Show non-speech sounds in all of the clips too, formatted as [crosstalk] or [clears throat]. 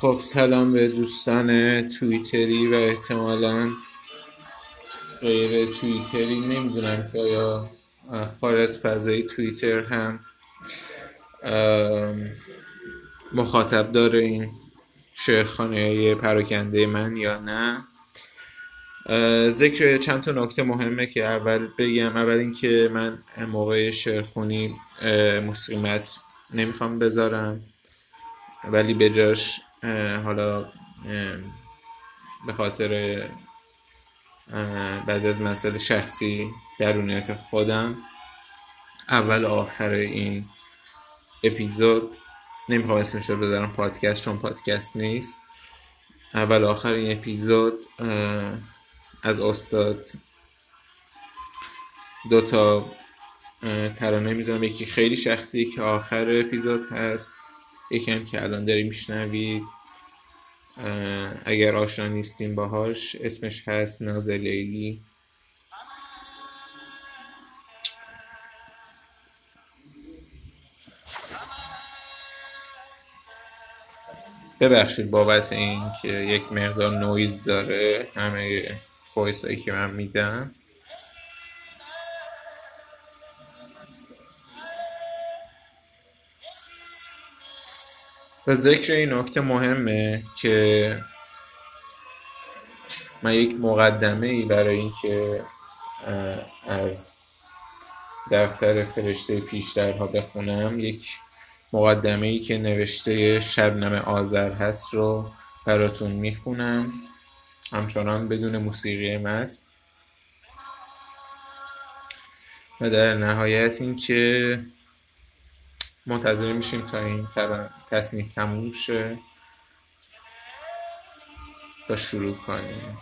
خب سلام به دوستان تویتری و احتمالا غیر تویتری نمی‌دونم که آیا خارج فضای توییتر هم مخاطب داره این شعرخانه پراکنده من یا نه. ذکر چند تا نکته مهمه که اول بگم. اول اینکه من موقع شعرخونی موسیقی نمی‌خوام بذارم ولی به جاش حالا به خاطر بعد از مسئله شخصی درونیت خودم اول آخر این اپیزود نمی‌خوام اسمش رو بذارم پادکست چون پادکست نیست. اول آخر این اپیزود از استاد دو تا ترانه می‌زنم. یکی خیلی شخصی که آخر اپیزود هست. یکی هم که الان داری میشنوید اگر آشنا نیستیم باهاش اسمش هست ناز لیلی. ببخشید بابت این که یک مقدار نویز داره همه فویس هایی که من میدم. و ذکر این نکته مهمه که من یک مقدمه ای برای اینکه از دفتر فرشته پیشترها بخونم یک مقدمه ای که نوشته شبنم آذر هست رو براتون می‌خونم. همچنان بدون موسیقی متن. و در نهایت اینکه منتظر میشیم تا این تصنیف تموم شه تا شروع کنیم.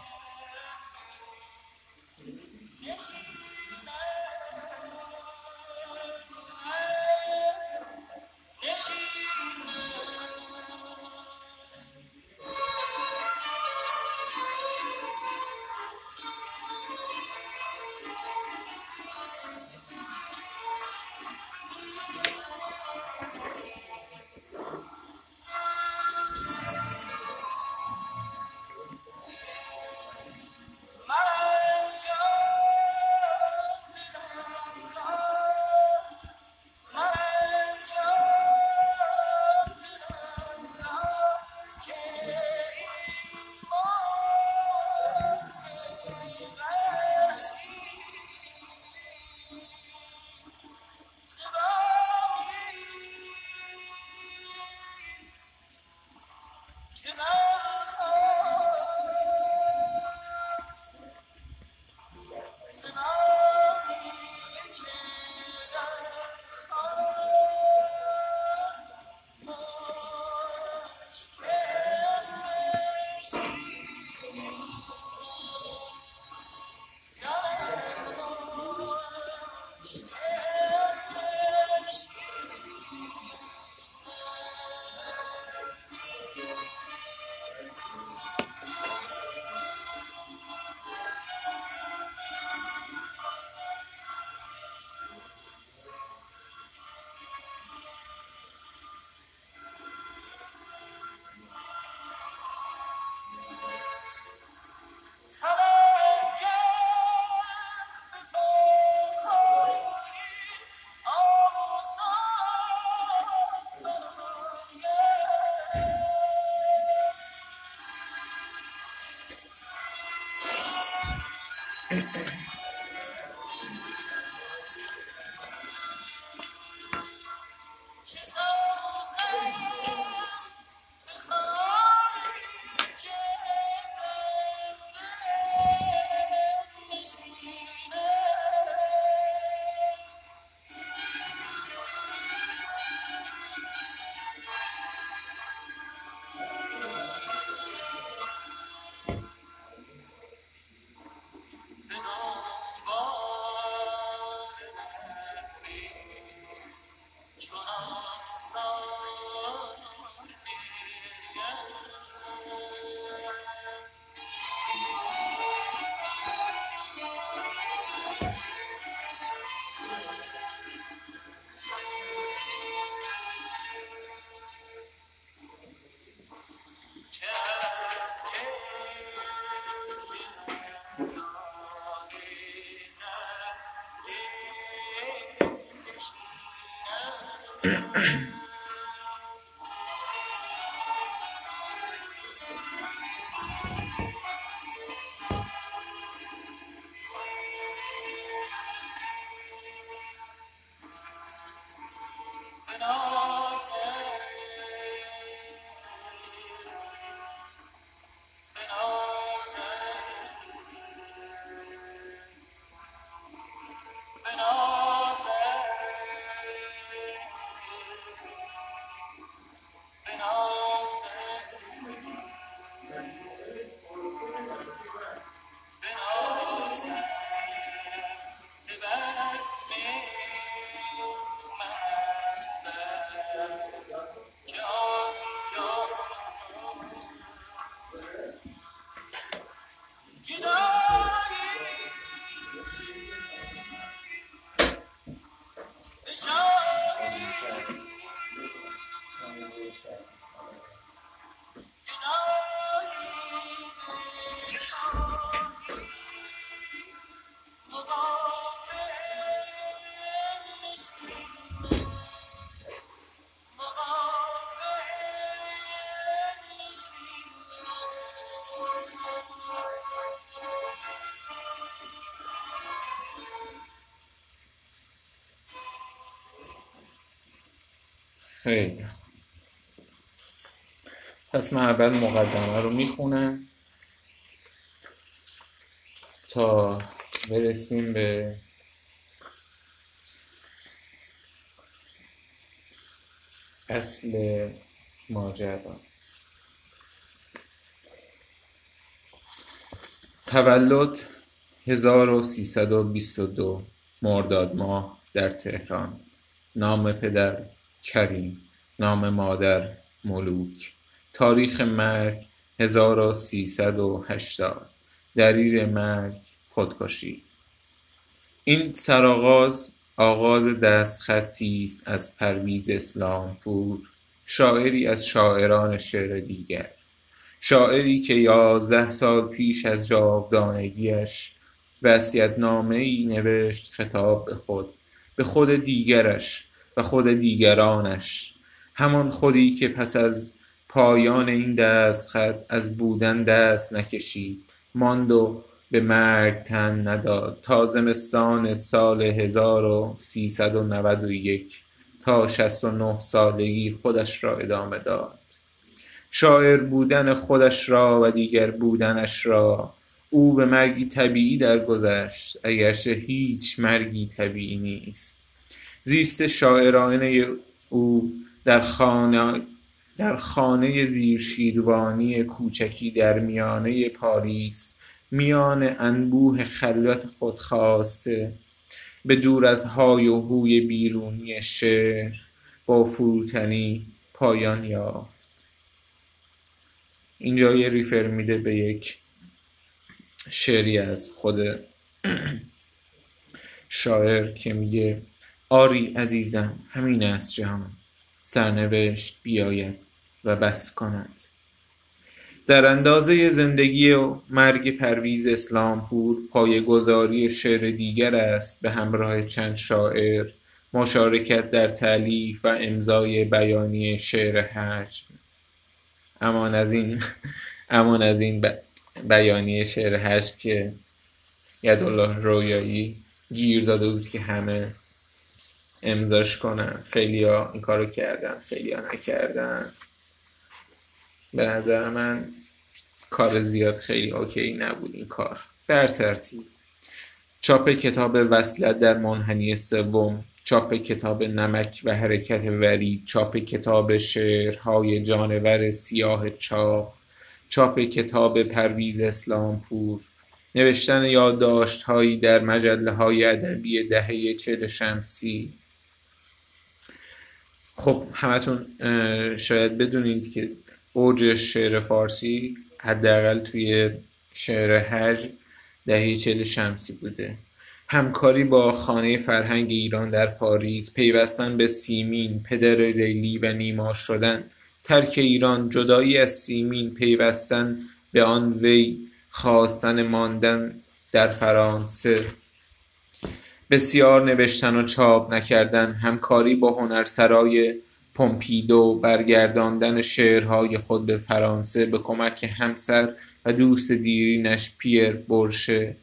خیلی. پس من اول مقدمه رو می‌خونم. تا برسیم به اصل ماجرا. تولد 1322 مرداد ماه در تهران. نام پدر کریم نام مادر ملوک. تاریخ مرگ 1380 دلیل مرگ خودکشی. این سرآغاز آغاز دستخطی است از پرویز اسلامپور شاعری از شاعران شعر دیگر. شاعری که یازده سال پیش از جاودانگیش ای نوشت خطاب به خود به خود دیگرش. و خود دیگرانش. همان خودی که پس از پایان این دستخط از بودن دست نکشید. ماند و به مرگ تن نداد. تا زمستان سال 1391 تا 69 سالگی خودش را ادامه داد. شاعر بودن خودش را و دیگر بودنش را او به مرگی طبیعی درگذشت اگرچه هیچ مرگی طبیعی نیست. زیست شاعرانه او در خانه در خانه زیر شیروانی کوچکی در میانه پاریس میان انبوه خلوت خودخواسته به دور از های و هوی بیرونی شعر با فروتنی پایان یافت. اینجا یه ریفر میده به یک شعری از خود [clears throat] شاعر که میگه آری عزیزم همین است جهان. سرنوشت بیاید و بس کند. در اندازه زندگی و مرگ پرویز اسلامپور گذاری شعر دیگر است به همراه چند شاعر مشارکت در تعلیف و امضای بیانیه شعر حجم امان از این امان از این بیانیه شعر حجم که یدالله رویایی گیر داده بود که همه امضاش کنن. خیلی ها این کارو کردن خیلی ها نکردن. به نظر من کار زیاد خیلی اوکی نبود این کار. بر ترتیب چاپ کتاب وصلت در منحنی سوم چاپ کتاب نمک و حرکت وری چاپ کتاب شعرهای جانور سیاه چاپ چاپ کتاب پرویز اسلامپور. نوشتن یادداشتهایی در مجله های ادبی دهه چل شمسی. خب. همتون شاید بدونید که اوج شعر فارسی حداقل توی شعر حج دهه چل شمسی بوده. همکاری با خانه فرهنگ ایران در پاریس پیوستن به سیمین پدر لیلی و نیما شدن ترک ایران جدایی از سیمین پیوستن به آن وی خواستن ماندن در فرانسه. بسیار نوشتن و چاپ نکردن. همکاری با هنرسرای پومپیدو برگرداندن شعرهای خود به فرانسه به کمک همسر و دوست دیرینش پیر برشه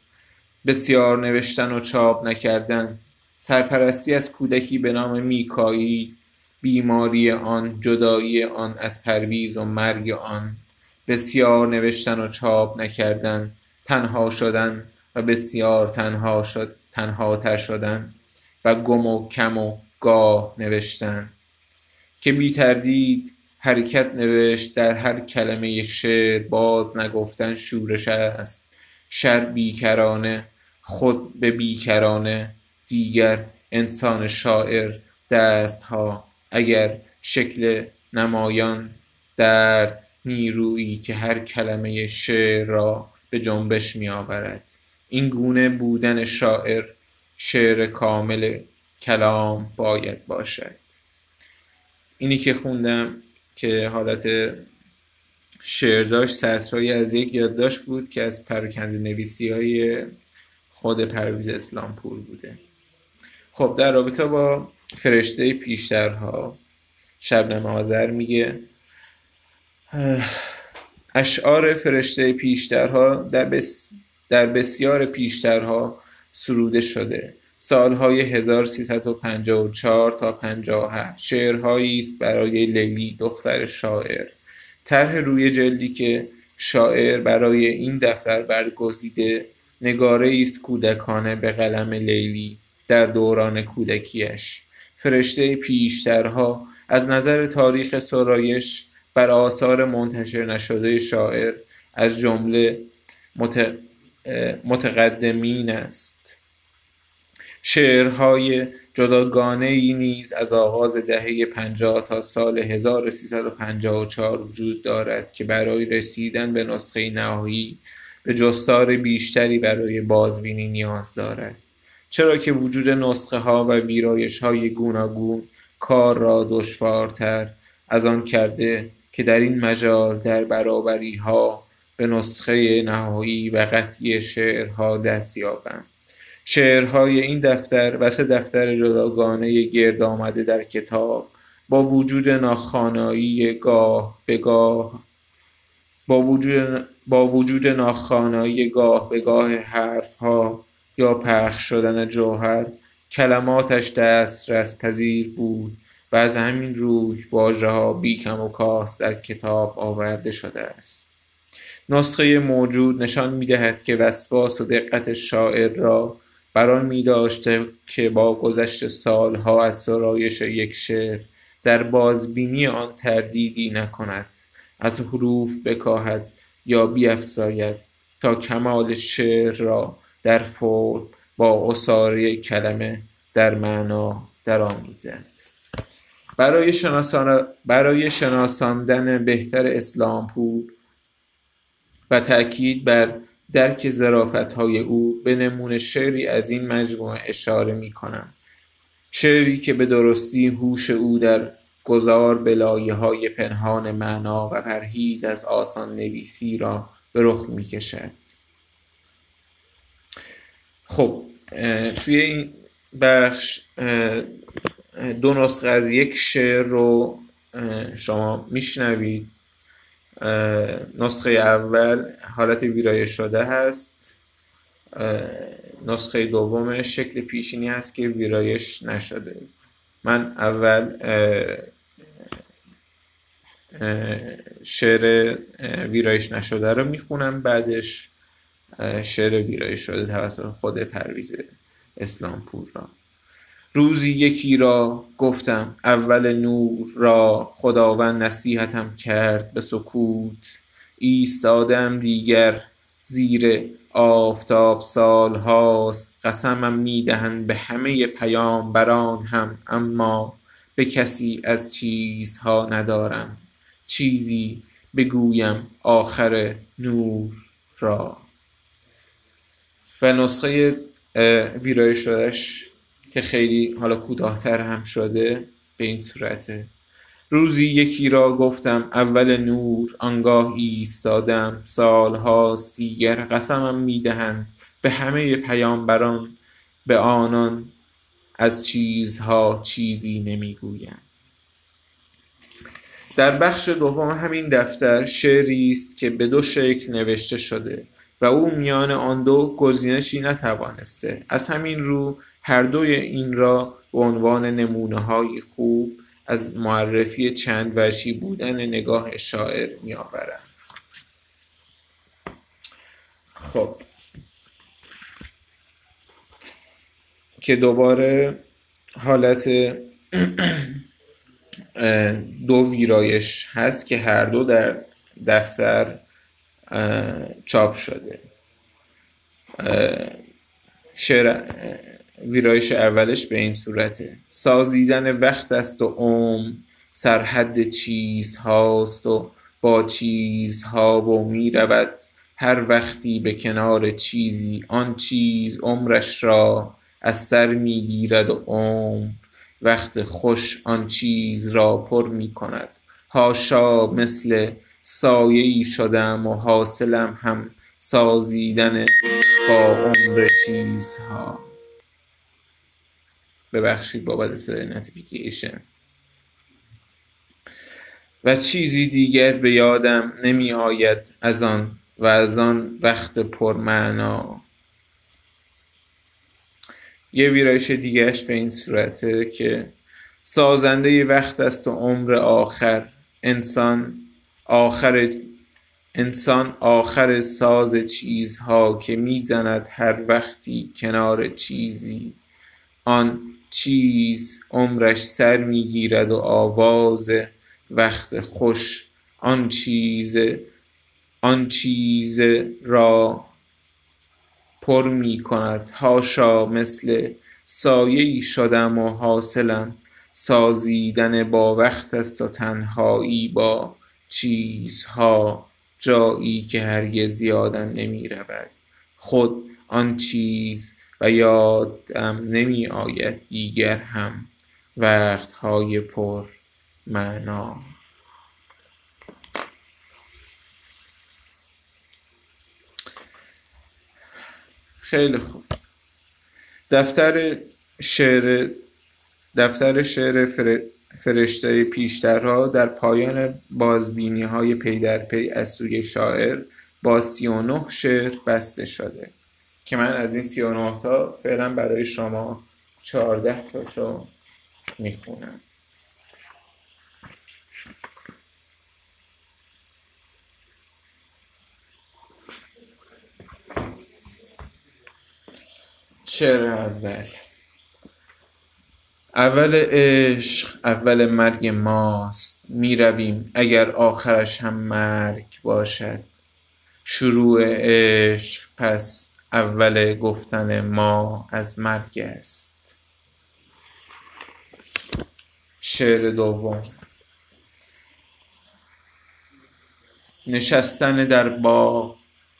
بسیار نوشتن و چاپ نکردن. سرپرستی از کودکی به نام میکایی بیماری آن جدایی آن از پرویز و مرگ آن. بسیار نوشتن و چاپ نکردن. تنها شدن و بسیار تنها شد. تنها شدن و گم و کم و گاه نوشتن. که بی تردید حرکت نوشت در هر کلمه شعر باز نگفتن شورش است. شر بیکرانه خود به بیکرانه دیگر انسان شاعر دست ها اگر شکل نمایان درد نیرویی که هر کلمه شعر را به جنبش می آورد این گونه بودن شاعر شعر کامل کلام باید باشد. اینی که خوندم که حالت شعر داشت سطرهایی از یک یادداشت بود که از پراکنده نویسی های خود پرویز اسلامپور بوده. خب در رابطه با فرشته پیشترها شبنم آذر میگه اشعار فرشته پیشترها در, در بسیار پیشترها سروده شده. سالهای 1354 تا 57 شعرهایی است برای لیلی دختر شاعر. طرح روی جلدی که شاعر برای این دفتر برگزیده نگاره است کودکانه به قلم لیلی در دوران کودکیش فرشته پیشترها از نظر تاریخ سرایش بر آثار منتشر نشده شاعر از جمله متقدمین است. شعرهای جداگانه ای نیز از آغاز دهه پنجاه تا سال 1354 وجود دارد که برای رسیدن به نسخه نهایی به جستار بیشتری برای بازبینی نیاز دارد. چرا که وجود نسخه ها و ویرایش های گوناگون کار را دشوارتر از آن کرده که در این مجال در برابری ها به نسخه نهایی و قطعی شعرها دست یابم. شعرهای این دفتر و سه دفتر جداگانه گرد آمده در کتاب با وجود ناخانایی گاه به گاه با وجود, با وجود ناخانایی گاه به گاه حرف ها یا پخش شدن جوهر کلماتش دسترس پذیر بود و از همین روی واژه ها بیکم و کاست در کتاب آورده شده است. نسخه موجود نشان می دهد که وسواس و دقت شاعر را بران می داشته که با گذشت سالها از سرایش یک شعر در بازبینی آن تردیدی نکند. از حروف بکاهد یا بیافزاید تا کمال شعر را در فرم با اصاره کلمه در معنا درآمیزد. برای, برای شناساندن بهتر اسلامپور و تأکید بر درک های او به نمونه شعری از این مجموعه اشاره می کنم شعری که به درستی هوش او در گذار به های پنهان معنا و پرهیز از آسان نویسی را به رخ می خب توی این بخش دو نسخه از یک شعر رو شما میشنوید. نسخه اول حالت ویرایش شده هست. نسخه دوم شکل پیشینی هست که ویرایش نشده. من اول شعر ویرایش نشده رو می‌خونم بعدش شعر ویرایش شده توسط خود پرویز اسلامپور را. روزی یکی را گفتم اول نور را خداوند نصیحتم کرد به سکوت. ایستادم دیگر زیر آفتاب سال هاست قسمم می‌دهند به همه پیامبران هم اما به کسی از چیزها ندارم. چیزی بگویم آخر نور را. و نسخه ویرایش شدهش که خیلی حالا کوتاهتر هم شده به این صورته. روزی یکی را گفتم اول نور آنگاه ایستادم. سال هاست دیگر قسمم می‌دهند. به همه پیامبران به آنان از چیزها چیزی نمی‌گویم در بخش دوم همین دفتر شعری است که به دو شکل نوشته شده و او میان آن دو گزینشی نتوانسته. از همین رو هر دوی این را به عنوان نمونه های خوب از معرفی چند وشی بودن نگاه شاعر می آورم. خب که دوباره حالت [clears throat] دو ویرایش هست که هر دو در دفتر چاپ شده شعر ویرایش اولش به این صورته. سازیدن وقت است و عمر سرحد چیز هاست و با چیزها و می رود هر وقتی به کنار چیزی آن چیز عمرش را از سر می گیرد و عمر. وقت خوش آن چیز را پر می کند هاشا مثل سایه شدم و حاصلم هم سازیدن با عمر چیزها. ببخشید بابت صدای نوتیفیکیشن و چیزی دیگر به یادم نمی آید از آن و از آن وقت پرمعنا. یه ویرایش دیگهش به این صورته که سازنده وقت است و عمر آخر. انسان آخر انسان آخر ساز چیزها که می‌زند هر وقتی کنار چیزی. آن چیز عمرش سر می‌گیرد و آواز وقت خوش آن چیز آن چیز را پر می کند هاشا مثل سایه شدم و حاصلم. سازیدن با وقت است و تنهایی با چیزها جایی که هرگز یادم نمی رود خود آن چیز و یادم نمی آید دیگر هم وقتهای پر معنا. خیلی خوب. دفتر شعر دفتر شعر فرشته پیشترها در پایان بازبینی های پی در پی از سوی شاعر با سی و نه شعر بسته شده. که من از این سی و نه تا فعلا برای شما چهارده تاشو می‌خونم. شعر اول. اول عشق اول مرگ ماست. می رویم اگر آخرش هم مرگ باشد. شروع عشق پس اول گفتن ما از مرگ است. شعر دوم. نشستن در باغ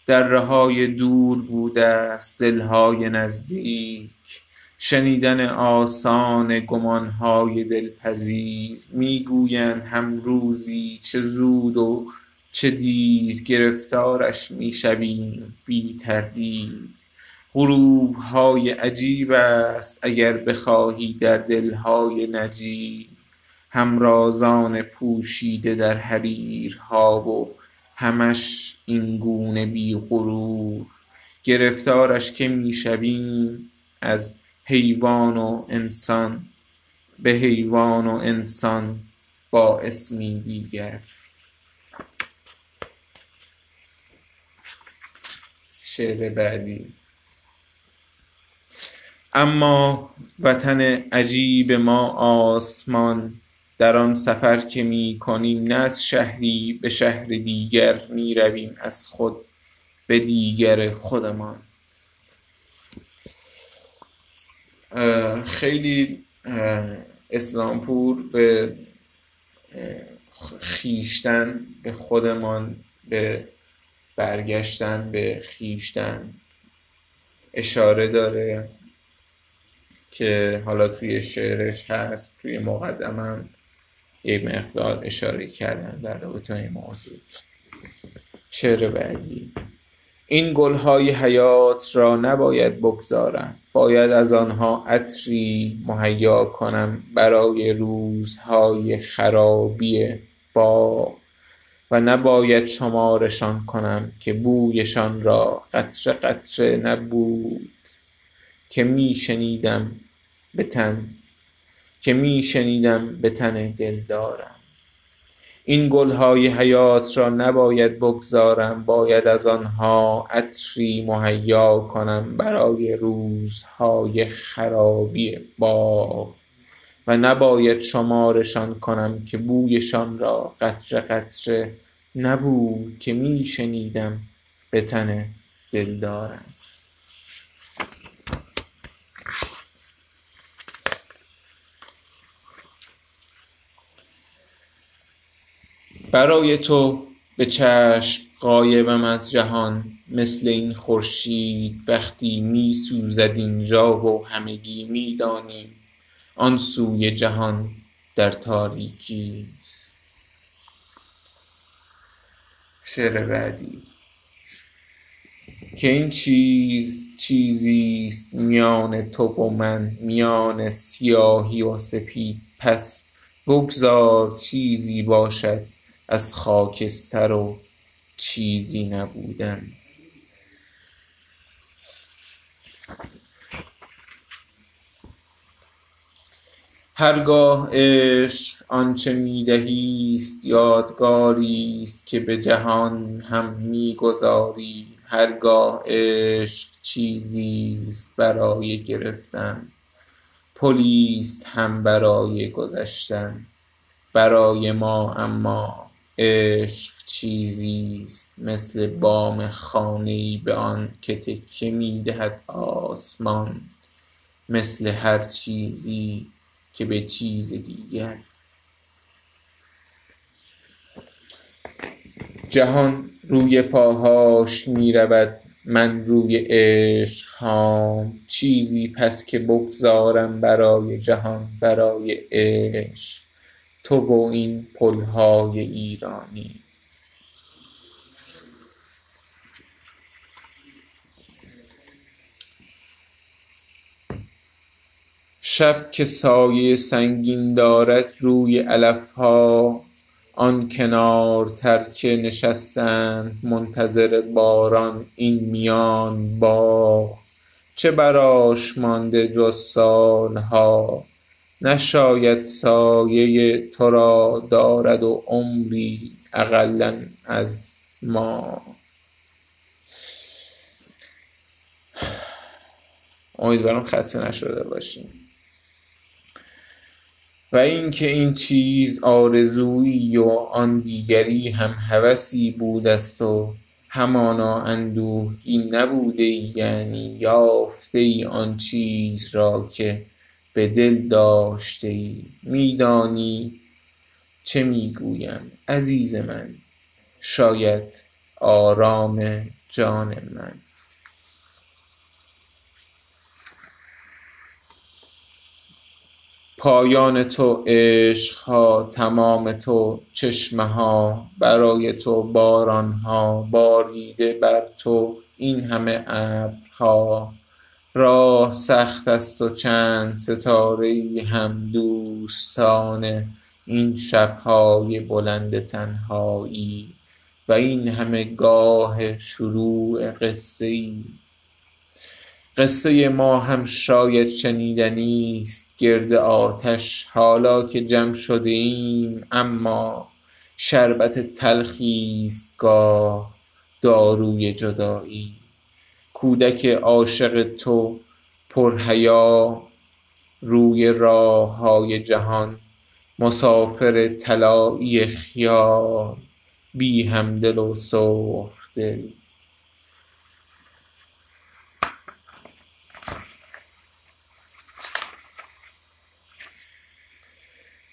دره های دور بوده است دلهای نزدیک. شنیدن آسان گمانهای دلپذیر می‌گویند هم روزی چه زود و چه دیر گرفتارش می‌شویم بی تردید. غروبهای عجیب است اگر بخواهی در دلهای نجیب. همرازان پوشیده در حریرها و همش این گونه بی غرور. گرفتارش که می‌شویم از حیوان و انسان به حیوان و انسان با اسمی دیگر. شعر بعدی. اما وطن عجیب ما آسمان در آن سفر که می کنیم نه از شهری به شهر دیگر می رویم از خود به دیگر خودمان. خیلی اسلامپور به خیشتن به خودمان به برگشتن به خیشتن. اشاره داره که حالا توی شعرش هست توی مقدمم یه مقدار اشاره کردن در رابطه این موضوع. شعر بعدی. این گلهای حیات را نباید بگذارم. باید از آنها عطری مهیا کنم برای روزهای خرابی باغ و نباید شمارشان کنم که بویشان را قطره قطره نبود که می شنیدم به تن که می شنیدم به تن دلدارم. این گلهای حیات را نباید بگذارم باید از آنها عطری مهیا کنم برای روزهای خرابی باغ. و نباید شمارشان کنم که بویشان را قطره قطره نبود که می شنیدم به تن دلدارم. برای تو به چشم غایبم از جهان مثل این خورشید وقتی می سوزد اینجا و همگی می دانیم. آن سوی جهان در تاریکیست شعر بعدی. که این چیز چیزیست میان تو و من میان سیاهی و سپید. پس بگذار چیزی باشد از خاکستر و چیزی نبودن. هرگاه عشق آنچه می دهیست یادگاریست که به جهان هم می گذاری هرگاه عشق چیزیست برای گرفتن. پلیست هم برای گذشتن. برای ما اما عشق چیزیست. مثل بام خانه ای به آن که تکیه می دهد آسمان. مثل هر چیزی که به چیز دیگر جهان روی پاهاش می رود من روی عشقهام چیزی پس که بگذارم برای جهان برای عشق. تو و این پلهای ایرانی. شب که سایه سنگین دارد روی علفها آن کنارتر که نشستند منتظر باران این میان باغ. چه براش مانده جز سالها؟ نشاید سایه تو را دارد و عمری اقلا از ما. امیدوارم خسته نشده باشیم و اینکه این چیز آرزویی و آن دیگری هم هوسی بودست و همانا اندوهگین نبوده یعنی یافته ای آن چیز را که به دل داشته ای. می دانی چه می گویم عزیز من؟ شاید آرام جان من. پایان تو عشقها تمام تو چشمه ها برای تو باران ها باریده بر تو این همه ابرها. راه سخت است و چند ستاره ای هم دوستان این شبهای بلند تنهایی. و این همه گاه شروع قصه ای قصه ما هم شاید شنیدنیست گرد آتش حالا که جمع شده ایم اما شربت تلخیست گاه داروی جدایی. کودک عاشق تو پرحیا روی راههای جهان مسافر طلایی خیال بی همدل و سرخ دل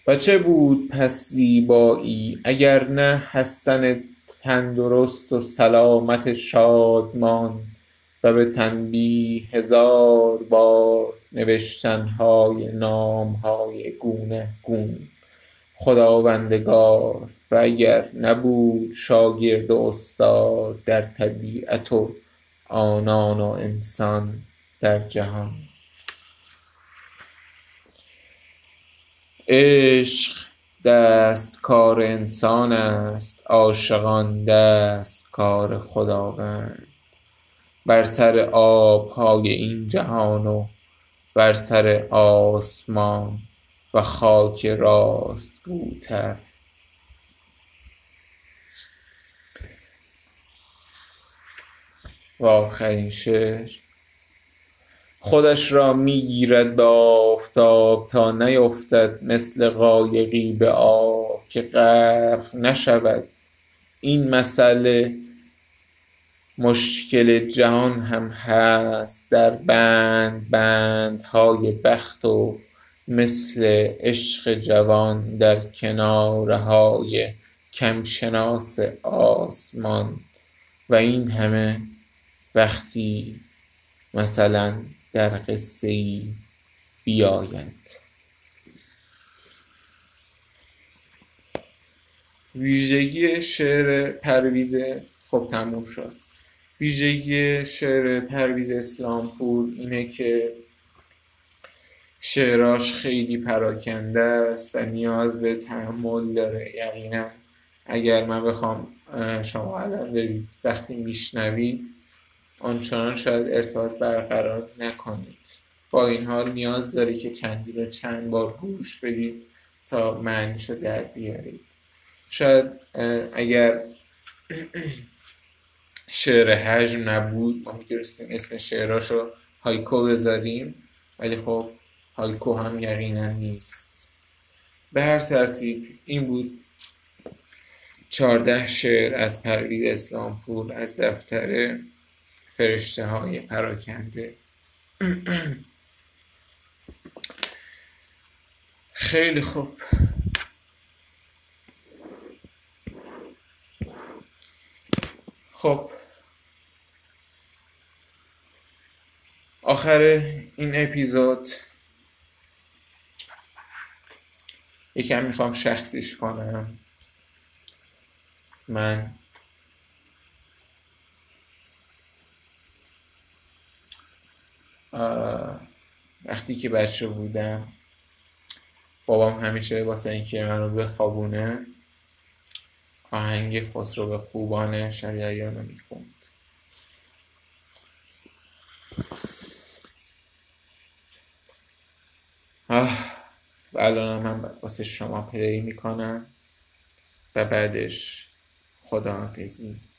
و چه بود پس زیبایی اگر نه هستن تندرست و سلامت شادمان و به تنبیه هزار بار نوشتنهای نامهای گونه گون خداوندگار و اگر نبود شاگرد و استاد در طبیعت و آنان و انسان در جهان. عشق دستکار انسان است عاشقان دستکار خداوند. بر سر آبهای این جهان و بر سر آسمان و خاک راستگوتر و آخرین شعر. خودش را می‌گیرد به آفتاب تا نیفتد مثل قایقی به آب که غرق نشود. این مساله مشکل جهان هم هست در بند بندهای بخت و مثل عشق جوان در کناره های کم شناس آسمان. و این همه وقتی مثلا در قصه ای بیاید ویژگی شعر پرویز خب تموم شد. ویژگی شعر پرویز اسلامپور اینه که شعراش خیلی پراکنده است و نیاز به تحمل داره. یقینا اگر من بخوام شما الان دارید وقتی میشنوید آنچنان شاید ارتباط برقرار نکنید. با این حال نیاز داری که چندی رو چند بار گوش بدید تا معنیشو در بیارید. شاید اگر شعر حجم نبود ما می‌تونستیم اسم شعراشو هایکو بذاریم ولی خب هایکو هم یقینا نیست. به هر ترتیب این بود چهارده شعر از پرویز اسلامپور از دفتر فرشته های پراکنده. [clears throat] خیلی خوب. خب. آخر این اپیزود یکم می‌خوام شخصیش کنم. من وقتی که بچه بودم بابام همیشه واسه اینکه منو بخوابونه آهنگ خسرو به خوبان شریعیان رو می‌خوند. و الان من واسه شما پلی می‌کنم و بعدش خداحافظی.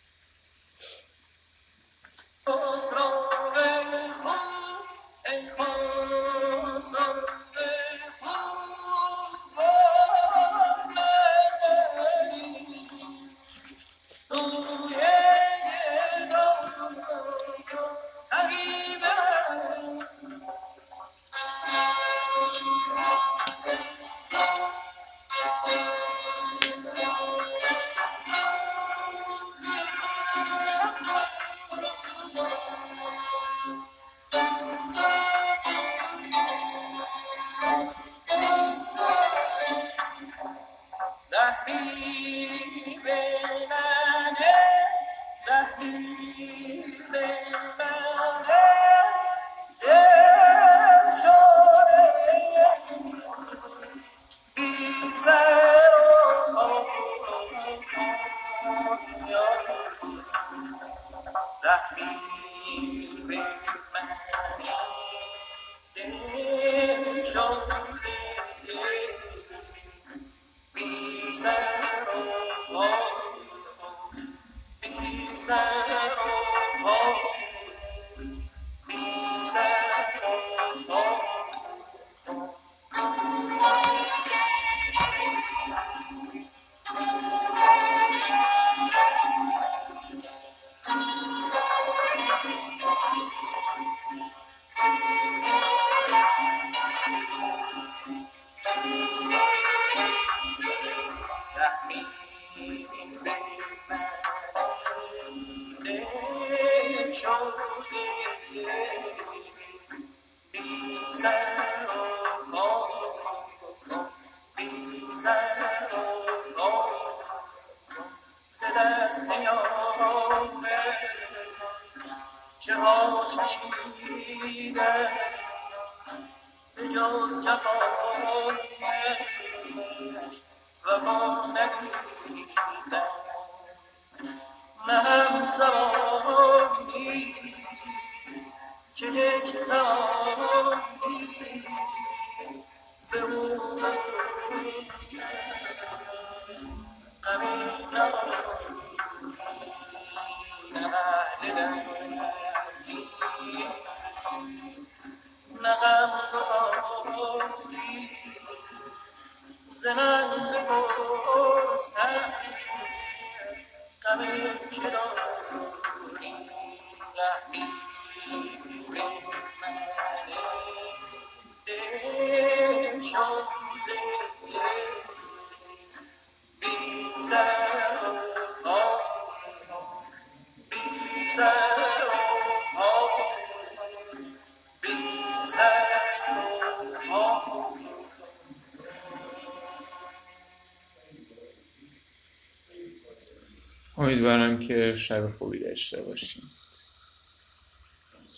امیدوارم که شب خوبی داشته باشیم.